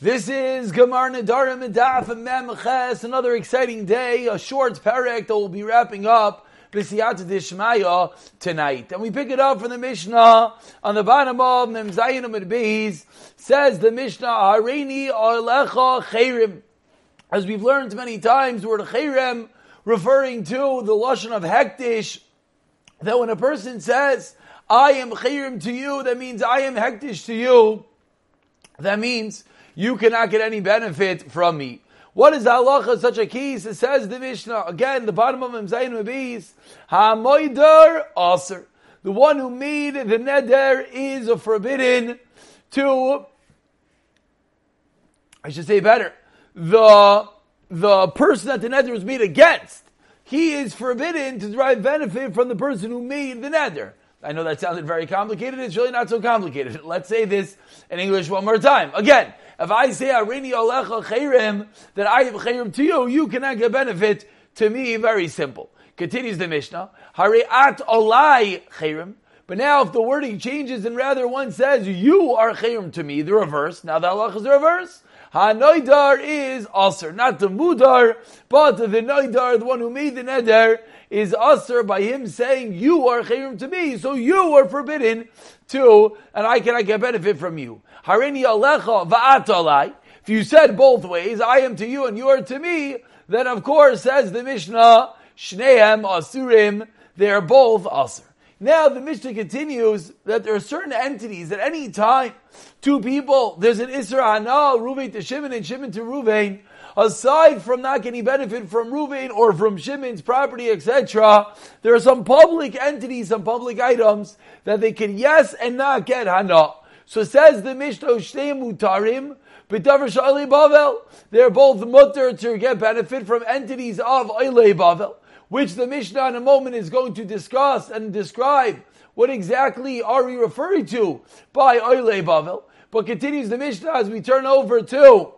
This is Gemar Nedarim and Memches, another exciting day, a short parak that will be wrapping up B'siyat Dishmaya tonight. And we pick it up from the Mishnah on the bottom of Mem Zayin Beis, says the Mishnah, Hareini Alecha Chayrim. As we've learned many times, the word Chayrem referring to the Lashon of Hektish, that when a person says, I am Chayrim to you, that means I am Hektish to you, that means you cannot get any benefit from me. What is the halacha such a case? It says the Mishnah, again, the bottom of Mzayin Mabis, HaMoidar Aser. The one who made the neder is forbidden to, I should say better, the, the person that the neder was made against, he is forbidden to derive benefit from the person who made the neder. I know that sounded very complicated. It's really not so complicated. Let's say this in English one more time. Again, if I say Arini Olecha Chayrim, that I have Chayrim to you, you cannot get benefit to me. Very simple. Continues the Mishnah. Hariat Olai Chayrim. But now if the wording changes and rather one says, you are Chayrim to me, the reverse. Now the Allah is the reverse. Hanoidar is Aser, not the Mudar, but the Noidar, the one who made the Neder, is Aser by him saying, you are Chayrim to me, so you are forbidden to, and I cannot get benefit from you. Harini alecha va'atalai. If you said both ways, I am to you and you are to me, then of course, says the Mishnah, Shnehem Asurim, they are both Asur. Now the Mishnah continues that there are certain entities at any time, two people, there's an Isra Hana, Ruvain to Shimon and Shimon to Ruvain, aside from not getting benefit from Ruvain or from Shimon's property, etc., there are some public entities, some public items that they can yes and not get Hana. So says the Mishnah, Shtei Mutarim, B'davar Sha'alei Bavel. They're both mutter to get benefit from entities of Oilei Bavel, which the Mishnah in a moment is going to discuss and describe what exactly are we referring to by Oilei Bavel. But continues the Mishnah as we turn over to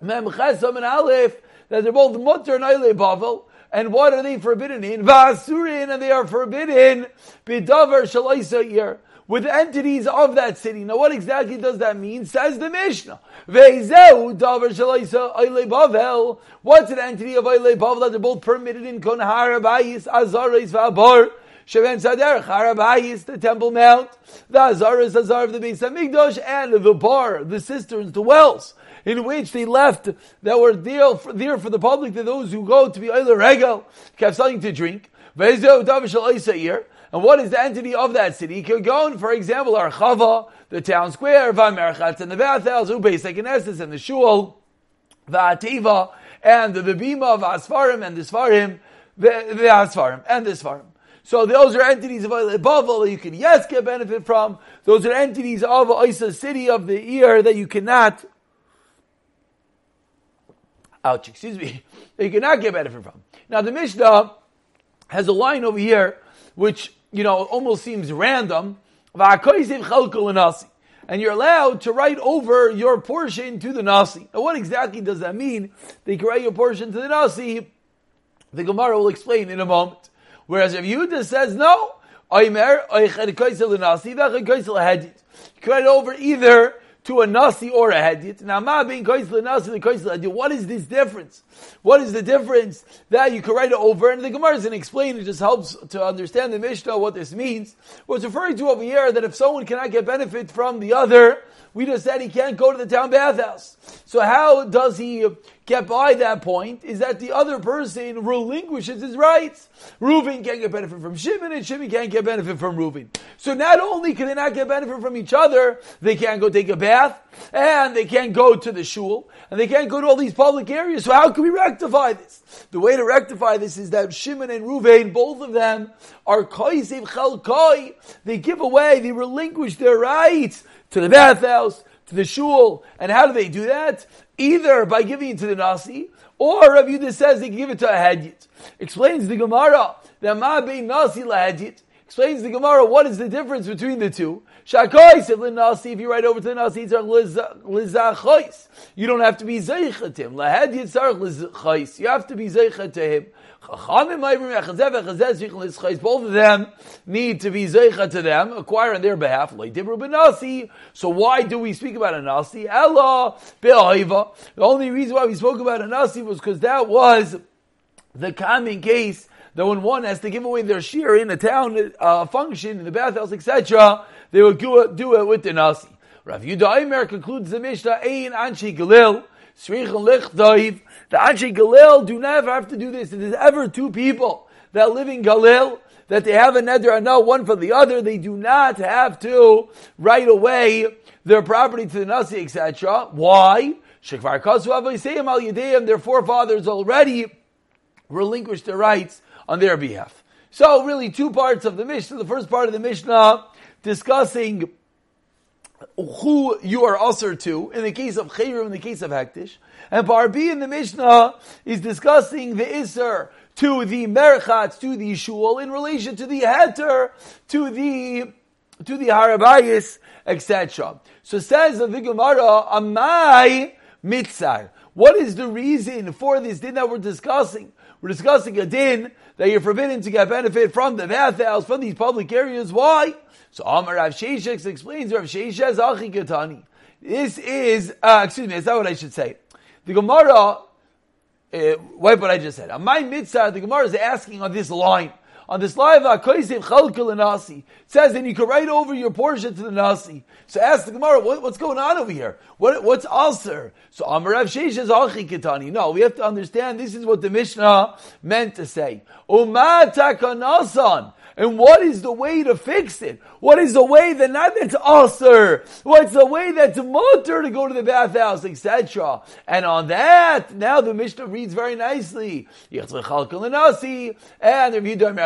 Mem Chesam and Aleph, that they're both mutter and Oilei Bavel. And what are they forbidden in? Vasurin, and they are forbidden. B'davar Shalaisa with entities of that city. Now, what exactly does that mean? Says the Mishnah. Veizeu Davar Shalaisa Eile Bavel. What's an entity of Eile Bavel that they're both permitted in Kon Harabayis, Azaris, Vabar, Sheven Sader, Harabayis, the Temple Mount, the Azaris, Azar of the Beis Hamikdash, and the Bar, the cisterns, the wells in which they left that were there for, there for the public, to those who go to be Eile Regel, have something to drink. And what is the entity of that city? Kirgon, for example, Archava, the town square, Vamerchatz, and the bathhouse, Ubei Knesses, and the Shul, Va'ativa, and the Bima, V'asfarim, and the Svarim, V'asfarim, and the Svarim. So those are entities of Bavel that you can yes get benefit from. Those are entities of Isa city of the ear that you cannot ouch, excuse me, you cannot get benefit from. Now the Mishnah has a line over here which you know, almost seems random. And you're allowed to write over your portion to the Nasi. Now, what exactly does that mean? They can write your portion to the Nasi. The Gemara will explain in a moment. Whereas if Yehuda says no, you can write over either to a nasi or a hedit. Now, ma being koisel nasi, koisel hedit. What is this difference? What is the difference that you can write it over? And the Gemara to explain. It just helps to understand the Mishnah what this means. What's referring to over here that if someone cannot get benefit from the other, we just said he can't go to the town bathhouse. So how does he get by that point? Is that the other person relinquishes his rights. Reuven can't get benefit from Shimon, and Shimon can't get benefit from Reuven. So not only can they not get benefit from each other, they can't go take a bath, and they can't go to the shul, and they can't go to all these public areas. So how can we rectify this? The way to rectify this is that Shimon and Reuven, both of them, are koisev chalkoi. They give away, they relinquish their rights to the bathhouse, to the shul. And how do they do that? Either by giving it to the Nasi, or Rav Yudah says they give it to a Hedjit. Explains the Gemara that Ma be Nasi lahedjit. Explains the Gemara, what is the difference between the two? Shakois, if you write over to the Nasi. You don't have to be him. Lahed yitzarch lizachois. You have to be him. Both of them need to be zeicha to them, acquire on their behalf. So why do we speak about a nasi? Ella The only reason why we spoke about a nasi was because that was the common case that when one has to give away their shear in a town uh, function, in the bathhouse, etc., they would do it, with the nasi. Rav Yudah concludes the Mishnah, Ein Anshi Galil, Srichel Lichtoiv, the Anshi Galil do never have to do this. If there's ever two people that live in Galil, that they have a neder and no one for the other, they do not have to right away their property to the Nasi, etc. Why? Shekvar Kasu Al their forefathers already relinquished their rights on their behalf. So really two parts of the Mishnah. The first part of the Mishnah discussing who you are usher to in the case of Chayrim, in the case of Hektish. And part B in the Mishnah is discussing the Isser to the Merchatz, to the Shul, in relation to the Heter, to the to the Harabayis, etc. So says the Gemara, Amai Mitzar. What is the reason for this din that we're discussing? We're discussing a din that you're forbidden to get benefit from the bathhouse, from these public areas. Why? So Amar Rav Sheshes explains Rav Sheshes Achi Katani. This is, uh, excuse me, is that what I should say? The Gemara, uh, what I just said. On my mitzvah, the Gemara is asking on this line. On this line, it says that you can write over your portion to the nasi. So ask the Gemara, what, what's going on over here? What, what's ulcer? So Amarav Sheish is Achi Kitani. No, we have to understand this is what the Mishnah meant to say. Umat and what is the way to fix it? What is the way that not that's usher? What's the way that's mutter to go to the bathhouse, etc. And on that, now the Mishnah reads very nicely. And if you don't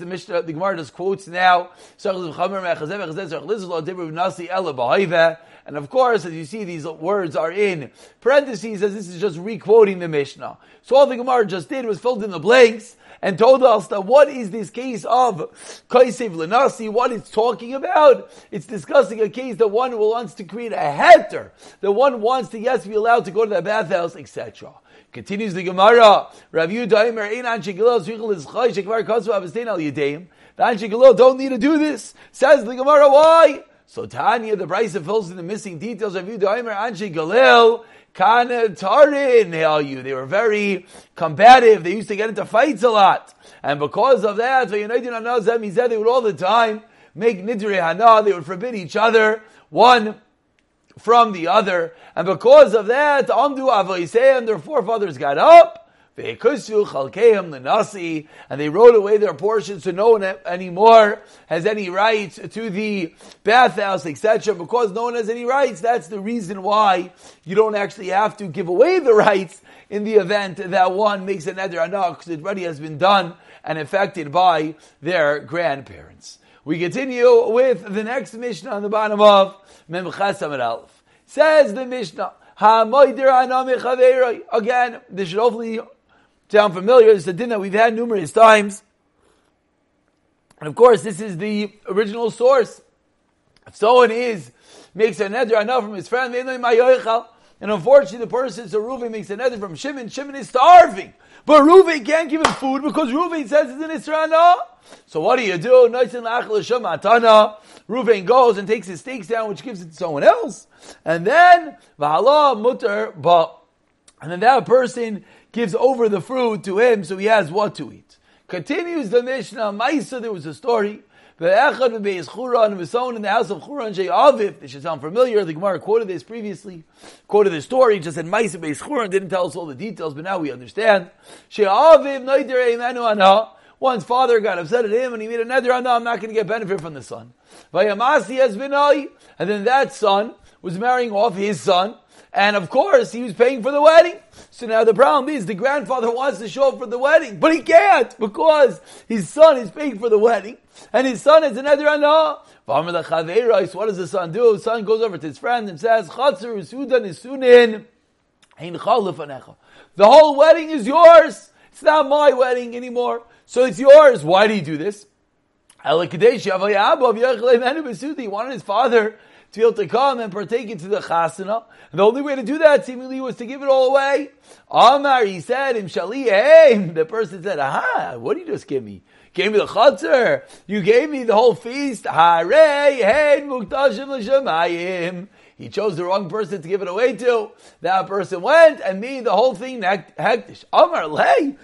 the Mishnah, the Gemara just quotes now. And of course, as you see, these words are in parentheses as this is just re-quoting the Mishnah. So all the Gemara just did was filled in the blanks and told us that what is this case of Kaisev Lenasi, what it's talking about. It's discussing a case that one wants to create a heter, that one wants to, yes, be allowed to go to the bathhouse, etc. Continues the Gemara, Rav Yudaimer, Ein Anshigilel, Zvichel is Chay, Shekvar Kosu Avestain Al Yedeim. The Anshigilel don't need to do this. Says the Gemara, why? So Tanya, the Brisa fills in the missing details of Yudaimer, Anshi Galil, Kana Tarin, you. They were very combative. They used to get into fights a lot. And because of that, they would all the time make Nidri Hana. They would forbid each other, one from the other. And because of that, Amdu Avoisei and their forefathers got up and they wrote away their portions so no one anymore has any rights to the bathhouse, etc. Because no one has any rights, that's the reason why you don't actually have to give away the rights in the event that one makes an neder anah, because it already has been done and affected by their grandparents. We continue with the next Mishnah on the bottom of Mem Chasam Aleph. Says the Mishnah. Again, this should hopefully sound familiar. It's a din that we've had numerous times. And of course, this is the original source. If someone is, makes a neder enough from his friend, and unfortunately the person, so Reuven makes a neder from Shimon, Shimon is starving. But Reuven can't give him food because Reuven says it's in Israel. So what do you do? Reuven goes and takes his steaks down, which gives it to someone else. And then, mutter, but, and then that person gives over the fruit to him so he has what to eat. Continues the Mishnah, Maisa, there was a story. The Echad Beis Churan was sown in the house of Churan Aviv. This should sound familiar. The Gemara quoted this previously. Quoted the story, just said Maisa Beis Churan, didn't tell us all the details, but now we understand. Aviv Noider Eimenu Anah. One's father got upset at him and he made a neder, no, I'm not going to get benefit from the son. Vayamasi has been and then that son was marrying off his son, and of course, he was paying for the wedding. So now the problem is the grandfather wants to show up for the wedding, but he can't because his son is paying for the wedding, and his son is another anah. What does the son do? His son goes over to his friend and says, The whole wedding is yours. It's not my wedding anymore. So it's yours. Why do you do this? He wanted his father to be able to come and partake into the chasana. And the only way to do that seemingly was to give it all away. Amar, he said, Im The person said, aha, what did you just give me? You Gave me the chutzner. You gave me the whole feast. Hare, hey, muktashim l'shamayim. He chose the wrong person to give it away to. That person went and made the whole thing hektish. Amar lei.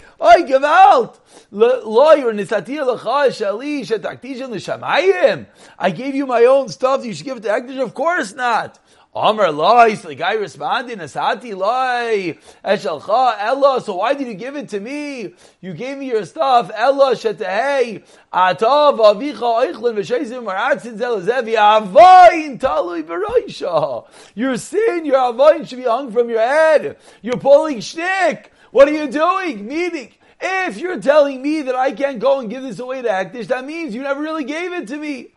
Lawyer l'cha shali shetaktishin l'shamayim. I gave you my own stuff. You should give it to hektish. Of course not. Amar loy, so the guy responded, Asati loy, Eshalcha, Ella, so why did you give it to me? You gave me your stuff, Ella, Shetehei, Atav, Avicha, Eichlin, Veshezim, Maratzin, Zelazevi, Avain, Talui, Beroisha. Your sin, your Avain should be hung from your head. You're pulling shtick. What are you doing? Meaning, if you're telling me that I can't go and give this away to Hektish, that means you never really gave it to me.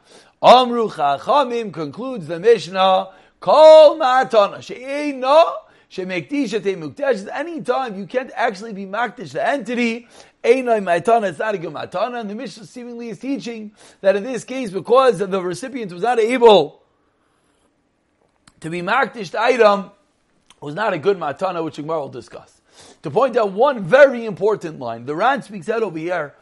Amru Chachamim concludes the Mishnah, Kol matana she'eino she'mektisha te Any time you can't actually be maktish the entity, einoi matana. It's not a good matana. And the Mishnah seemingly is teaching that in this case, because the recipient was not able to be maktish the item, was not a good matana, which Gemara will discuss. To point out one very important line, the Ran speaks out over here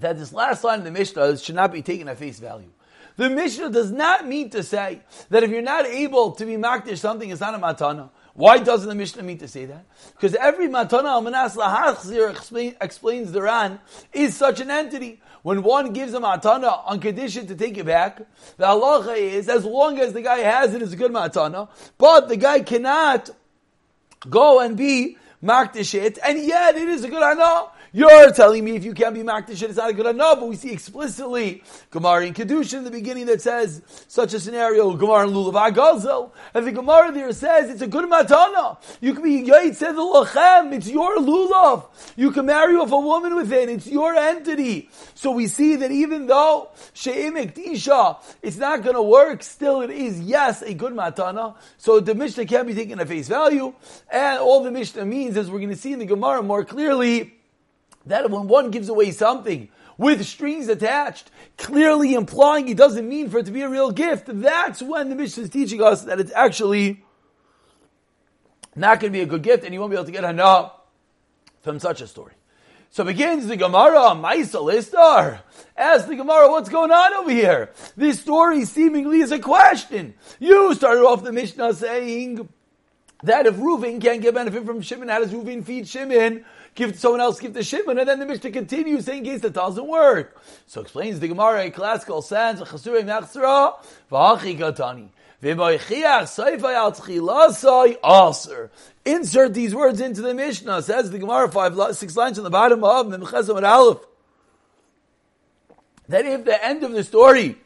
that this last line in the Mishnah should not be taken at face value. The Mishnah does not mean to say that if you're not able to be makdish something, it's not a matana. Why doesn't the Mishnah mean to say that? Because every matana al manas lahachzir explains the Ran is such an entity. When one gives a matana on condition to take it back, the halacha is as long as the guy has it, it's a good matana. But the guy cannot go and be makdish it, and yet it is a good anah. You're telling me if you can't be makdish it's not a good enough, but we see explicitly Gemara in Kiddushin in the beginning that says such a scenario, Gemara in Lulav Agazel, and the Gemara there says it's a good matana. You can be Yait the Lachem, it's your Lulav. You can marry off a woman with it, it's your entity. So we see that even though She'im Ektisha, it's not gonna work, still it is, yes, a good matana. So the Mishnah can't be taken at face value, and all the Mishnah means, as we're gonna see in the Gemara more clearly, that when one gives away something with strings attached, clearly implying it doesn't mean for it to be a real gift, that's when the Mishnah is teaching us that it's actually not going to be a good gift and you won't be able to get hana from such a story. So begins the Gemara, Maisal Istar. Ask the Gemara, what's going on over here? This story seemingly is a question. You started off the Mishnah saying that if Reuven can't get benefit from Shimon, how does Reuven feed Shimon? Give someone else give the shimon, and then the Mishnah continues saying case that doesn't work. So explains the Gemara a classical sense. Insert these words into the Mishnah, says the Gemara five, six lines on the bottom of Memchezom Aleph. That if the end of the story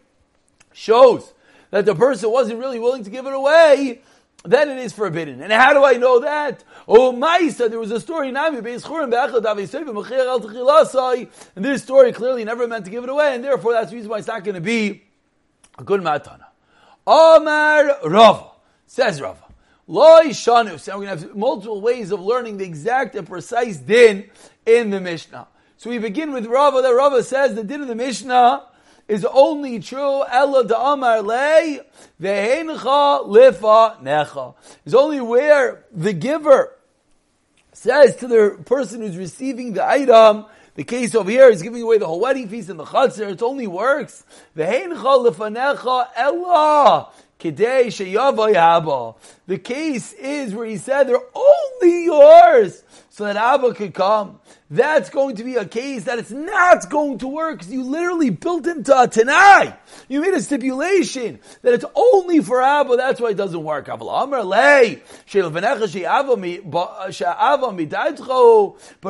shows that the person wasn't really willing to give it away, then it is forbidden. And how do I know that? Oh, Maisa, there was a story in and this story clearly never meant to give it away, and therefore that's the reason why it's not going to be a good matana. Omar Rava, says Rava. Loi Shanu. So we're going to have multiple ways of learning the exact and precise din in the Mishnah. So we begin with Rava, that Rava says the din of the Mishnah is only true Ella da Amar Le Vehencha Lifa Necha. Is only where the giver says to the person who's receiving the item, the case over here is giving away the whole wedding feast and the chutzner, it only works. The case is where he said they're only yours so that Abba could come. That's going to be a case that it's not going to work because you literally built into a Tanai. You made a stipulation that it's only for Abba. That's why it doesn't work. But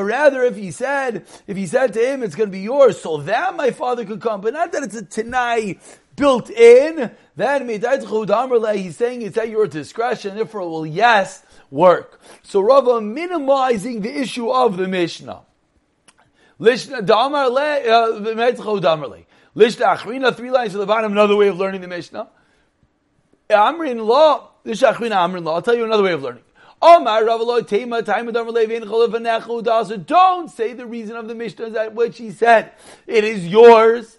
rather, if he said, if he said to him, it's going to be yours, so that my father could come, but not that it's a Tanai built in, then he's saying it's at your discretion, therefore it will yes work. So Rava minimizing the issue of the Mishnah. Lishna damar le uh, damar le. Lishna achrina three lines to the bottom. Another way of learning the Mishnah. Amrin law. Lishna achrina amrin law. I'll tell you another way of learning. Don't say the reason of the Mishnah is that which he said. It is yours.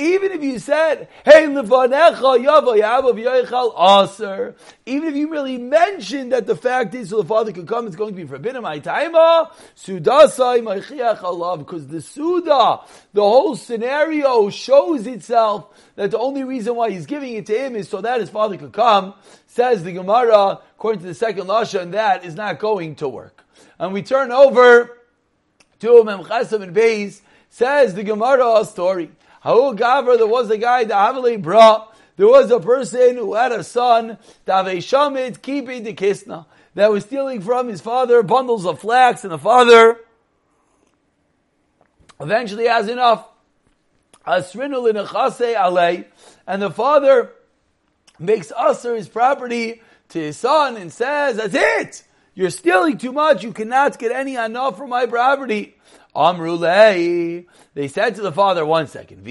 Even if you said, "Hey, levanecha yavo yav yoichal aser," even if you really mentioned that the fact is, so the father could come, it's going to be forbidden. My taima sudasai ma'chiach Allah, because the suda, the whole scenario shows itself that the only reason why he's giving it to him is so that his father could come. Says the Gemara, according to the second lasha, and that is not going to work. And we turn over to Memchasam and Beis. Says the Gemara story. How Gavra, there was a guy, the Havale Bra, there was a person who had a son, Dave Shamit Kipi de Kisna, that was stealing from his father bundles of flax, and the father eventually has enough. Asrinul in alei, and the father makes usher his property to his son and says, That's it! You're stealing too much, you cannot get any enough from my property. Amrulei. They said to the father, one second,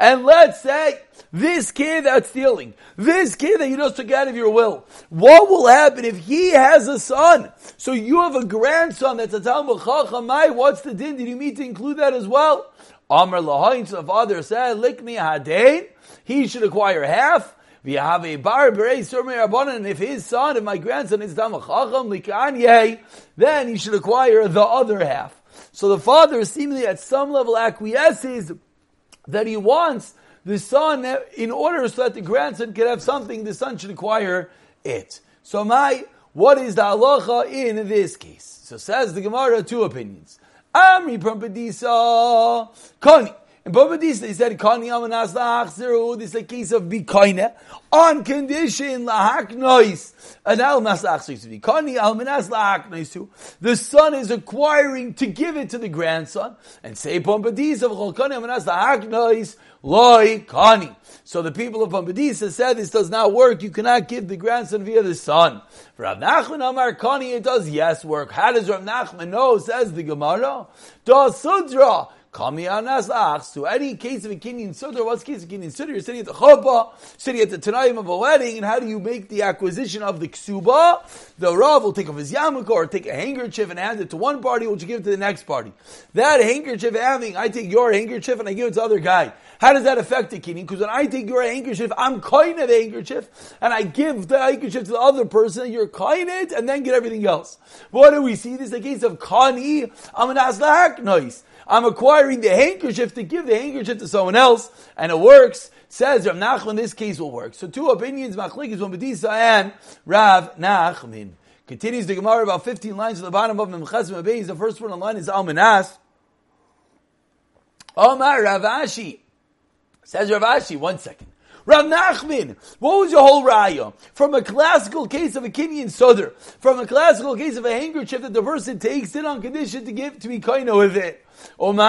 and let's say this kid that's stealing, this kid that you just took out of your will, what will happen if he has a son? So you have a grandson that's a Talmud Chachamai, what's the din? Did you mean to include that as well? Amr Lahain, so the father said, Likni Hadain, he should acquire half. We have a bar and if his son, if my grandson is Damachacham Likanye, then he should acquire the other half. So the father seemingly at some level acquiesces that he wants the son in order so that the grandson can have something, the son should acquire it. So my, what is the halacha in this case? So says the Gemara, two opinions. Amri Prampadisa, Kani. In Babadis, they said, Kani amanas lahachzeru, this is a case of bikoine, on condition lahaknois, an al masachzeru. Kani almanas lahaknoisu, the son is acquiring to give it to the grandson, and say Babadis of Kani amanas lahaknois, loy kani. So the people of Pamadisa said this does not work. You cannot give the grandson via the son. For Rav Nachman Amar Kani, it does yes work. How does Rav Nachman know? Says the Gemara. Does Sudra. So any case of a Kenyan Sudar, what's the case of Kenyan Sudar? You're sitting at the Chopa, sitting at the Tanayim of a wedding, and how do you make the acquisition of the Ksuba? The Rav will take off his yarmulke or take a handkerchief and hand it to one party, which you give to the next party. That handkerchief having, I take your handkerchief and I give it to the other guy. How does that affect the Kenyan? Because when I take your handkerchief, I'm of the handkerchief, and I give the handkerchief to the other person, you're kind it, and then get everything else. What do we see? This is the case of Kani, I'm an Aslahak noise. I'm acquiring the handkerchief to give the handkerchief to someone else, and it works. Says Rav Nachman, this case will work. So two opinions, Machlik is one Bedisa and Rav Nachman. Continues the Gemara about 15 lines at the bottom of Memchaz Mabez. The first one on line is Almanas. Omar Rav Ashi. Says Rav Ashi, one second. Rav Nachman, what was your whole raya? From a classical case of a Kenyan soder, from a classical case of a handkerchief that the person takes it on condition to give to be kind with it. Maybe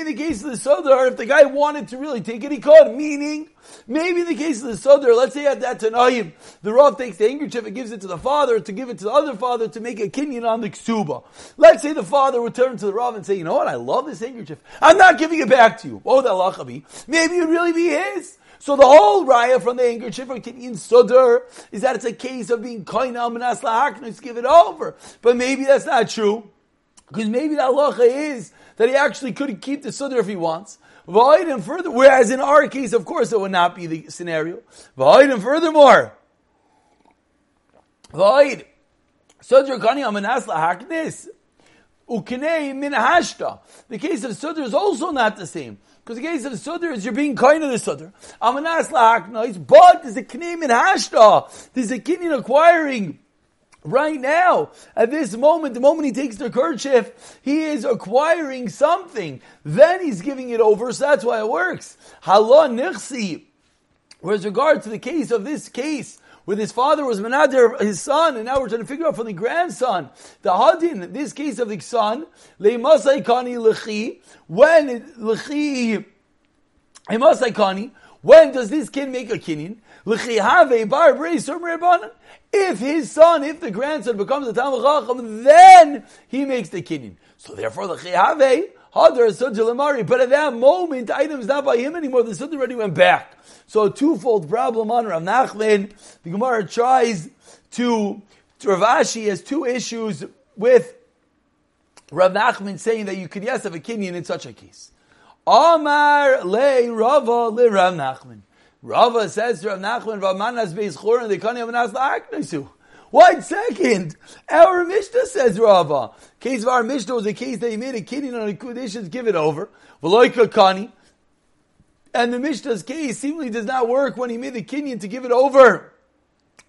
in the case of the Sodar, if the guy wanted to really take it, he could. Meaning, maybe in the case of the Sodar, let's say at that Tanayim, the Rav takes the handkerchief and gives it to the father to give it to the other father to make a kinyan on the Ksuba. Let's say the father would turn to the Rav and say, you know what, I love this handkerchief. I'm not giving it back to you. Would that be? Maybe it really be his. So the whole raya from the handkerchief of Kinyan Sudr is that it's a case of being koina minas lahaknus, give it over. But maybe that's not true. Because maybe the halacha is that he actually could keep the Sudr if he wants. And further, whereas in our case, of course, it would not be the scenario. And furthermore, Void. Sudr kani minas lahaknus. Ukinei min hashta. The case of Sudr is also not the same. Because the case of the Sudr is you're being kind of the Sudr. Amanas lahaknois, but there's a kneim in hashta. There's a kinyan acquiring right now, at this moment, the moment he takes the kerchief, he is acquiring something. Then he's giving it over, so that's why it works. Halon nirsi. Whereas regard to the case of this case, where his father was Menader, his son, and now we're trying to figure out from the grandson. The Hadin, this case of the son, Leimasai Kani Lechi, when Lechi, Leimasai Kani, When does this kid make a kinyan? If his son, if the grandson becomes a Talmud Chacham, then he makes the kinyan. So therefore, the hadar But at that moment, the item is not by him anymore. The sudja already went back. So a twofold problem on Rav Nachman. The Gemara tries to. Rav Ashi has two issues with Rav Nachman saying that you could yes have a kinyan in such a case. Amar le Rava le Rav Nachman. Rava says to Rav Nachman, Rav Manas beis chur and the kani amanas la'aknesu. One second. Our Mishnah says Rava. Case of our Mishnah was a case that he made a kinyan on a conditions, give it over. V'loika kani. And the Mishnah's case seemingly does not work when he made the kinyan to give it over.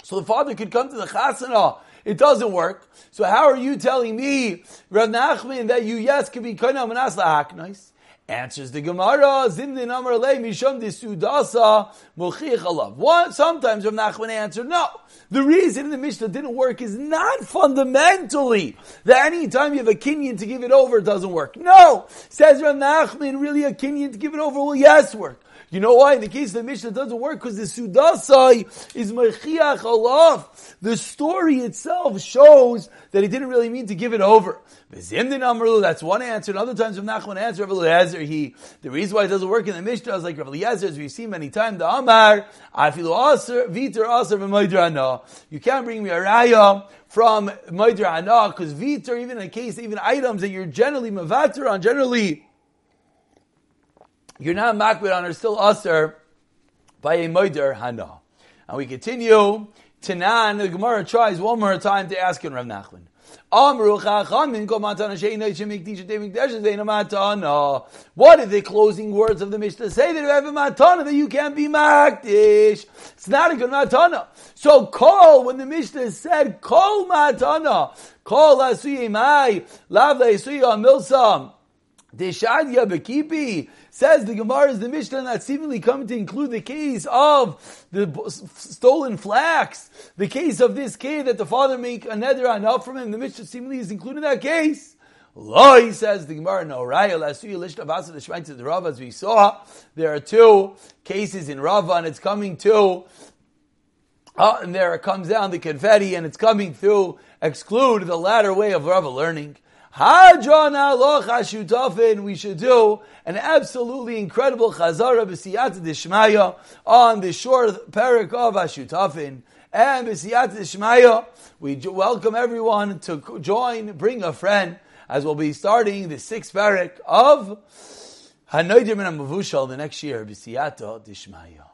So the father could come to the chasana it doesn't work. So how are you telling me, Rav Nachman, that you yes could be kana manas lahaknais? Answers the Gemara, Zimdin Amar Le Misham Disudasa Mochich Alav. One, sometimes Rav Nachman answered, no. The reason the Mishnah didn't work is not fundamentally that any time you have a kinyan to give it over, it doesn't work. No! Says Rav Nachman, really a kinyan to give it over will yes work. You know why? In the case of the Mishnah, it doesn't work because the Sudasai is Mechiach Alaf. The story itself shows that he didn't really mean to give it over. That's one answer. And other times, Rav Nachman answer, Rav Eliezer, he, the reason why it doesn't work in the Mishnah is like Rav Eliezer, as we've seen many times, the Amar, Afilu Aser, Vitor Aser, You can't bring me a raya from Moidir Ana, because Vitor, even in a case, even items that you're generally Mavatir on, generally, you're not makbid on are still usher by a moider hana. And we continue. Tanan, the Gemara tries one more time to ask in Rav Nachman. What are the closing words of the Mishnah say that you have a matana that you can't be makdish? It's not a good matana. So call when the Mishnah said call matana, call asuyi mai, lav asuyi milsam. Deshadya bekipi says the Gemara is the Mishnah that seemingly come to include the case of the stolen flax, the case of this cave that the father make a nether enough from him. The Mishnah seemingly is including that case. Lo, he says the Gemara no the Rava as we saw. There are two cases in Rava, and it's coming to. Uh, and there it comes down the confetti, and it's coming through exclude the latter way of Rava learning. Hadron we should do an absolutely incredible chazara b'siyat dishmaya on the short parak of Hashutafin. And b'siyat dishmaya, we welcome everyone to join, bring a friend, as we'll be starting the sixth parak of Hanoidim and Mavushal the next year, b'siyata dishmaya.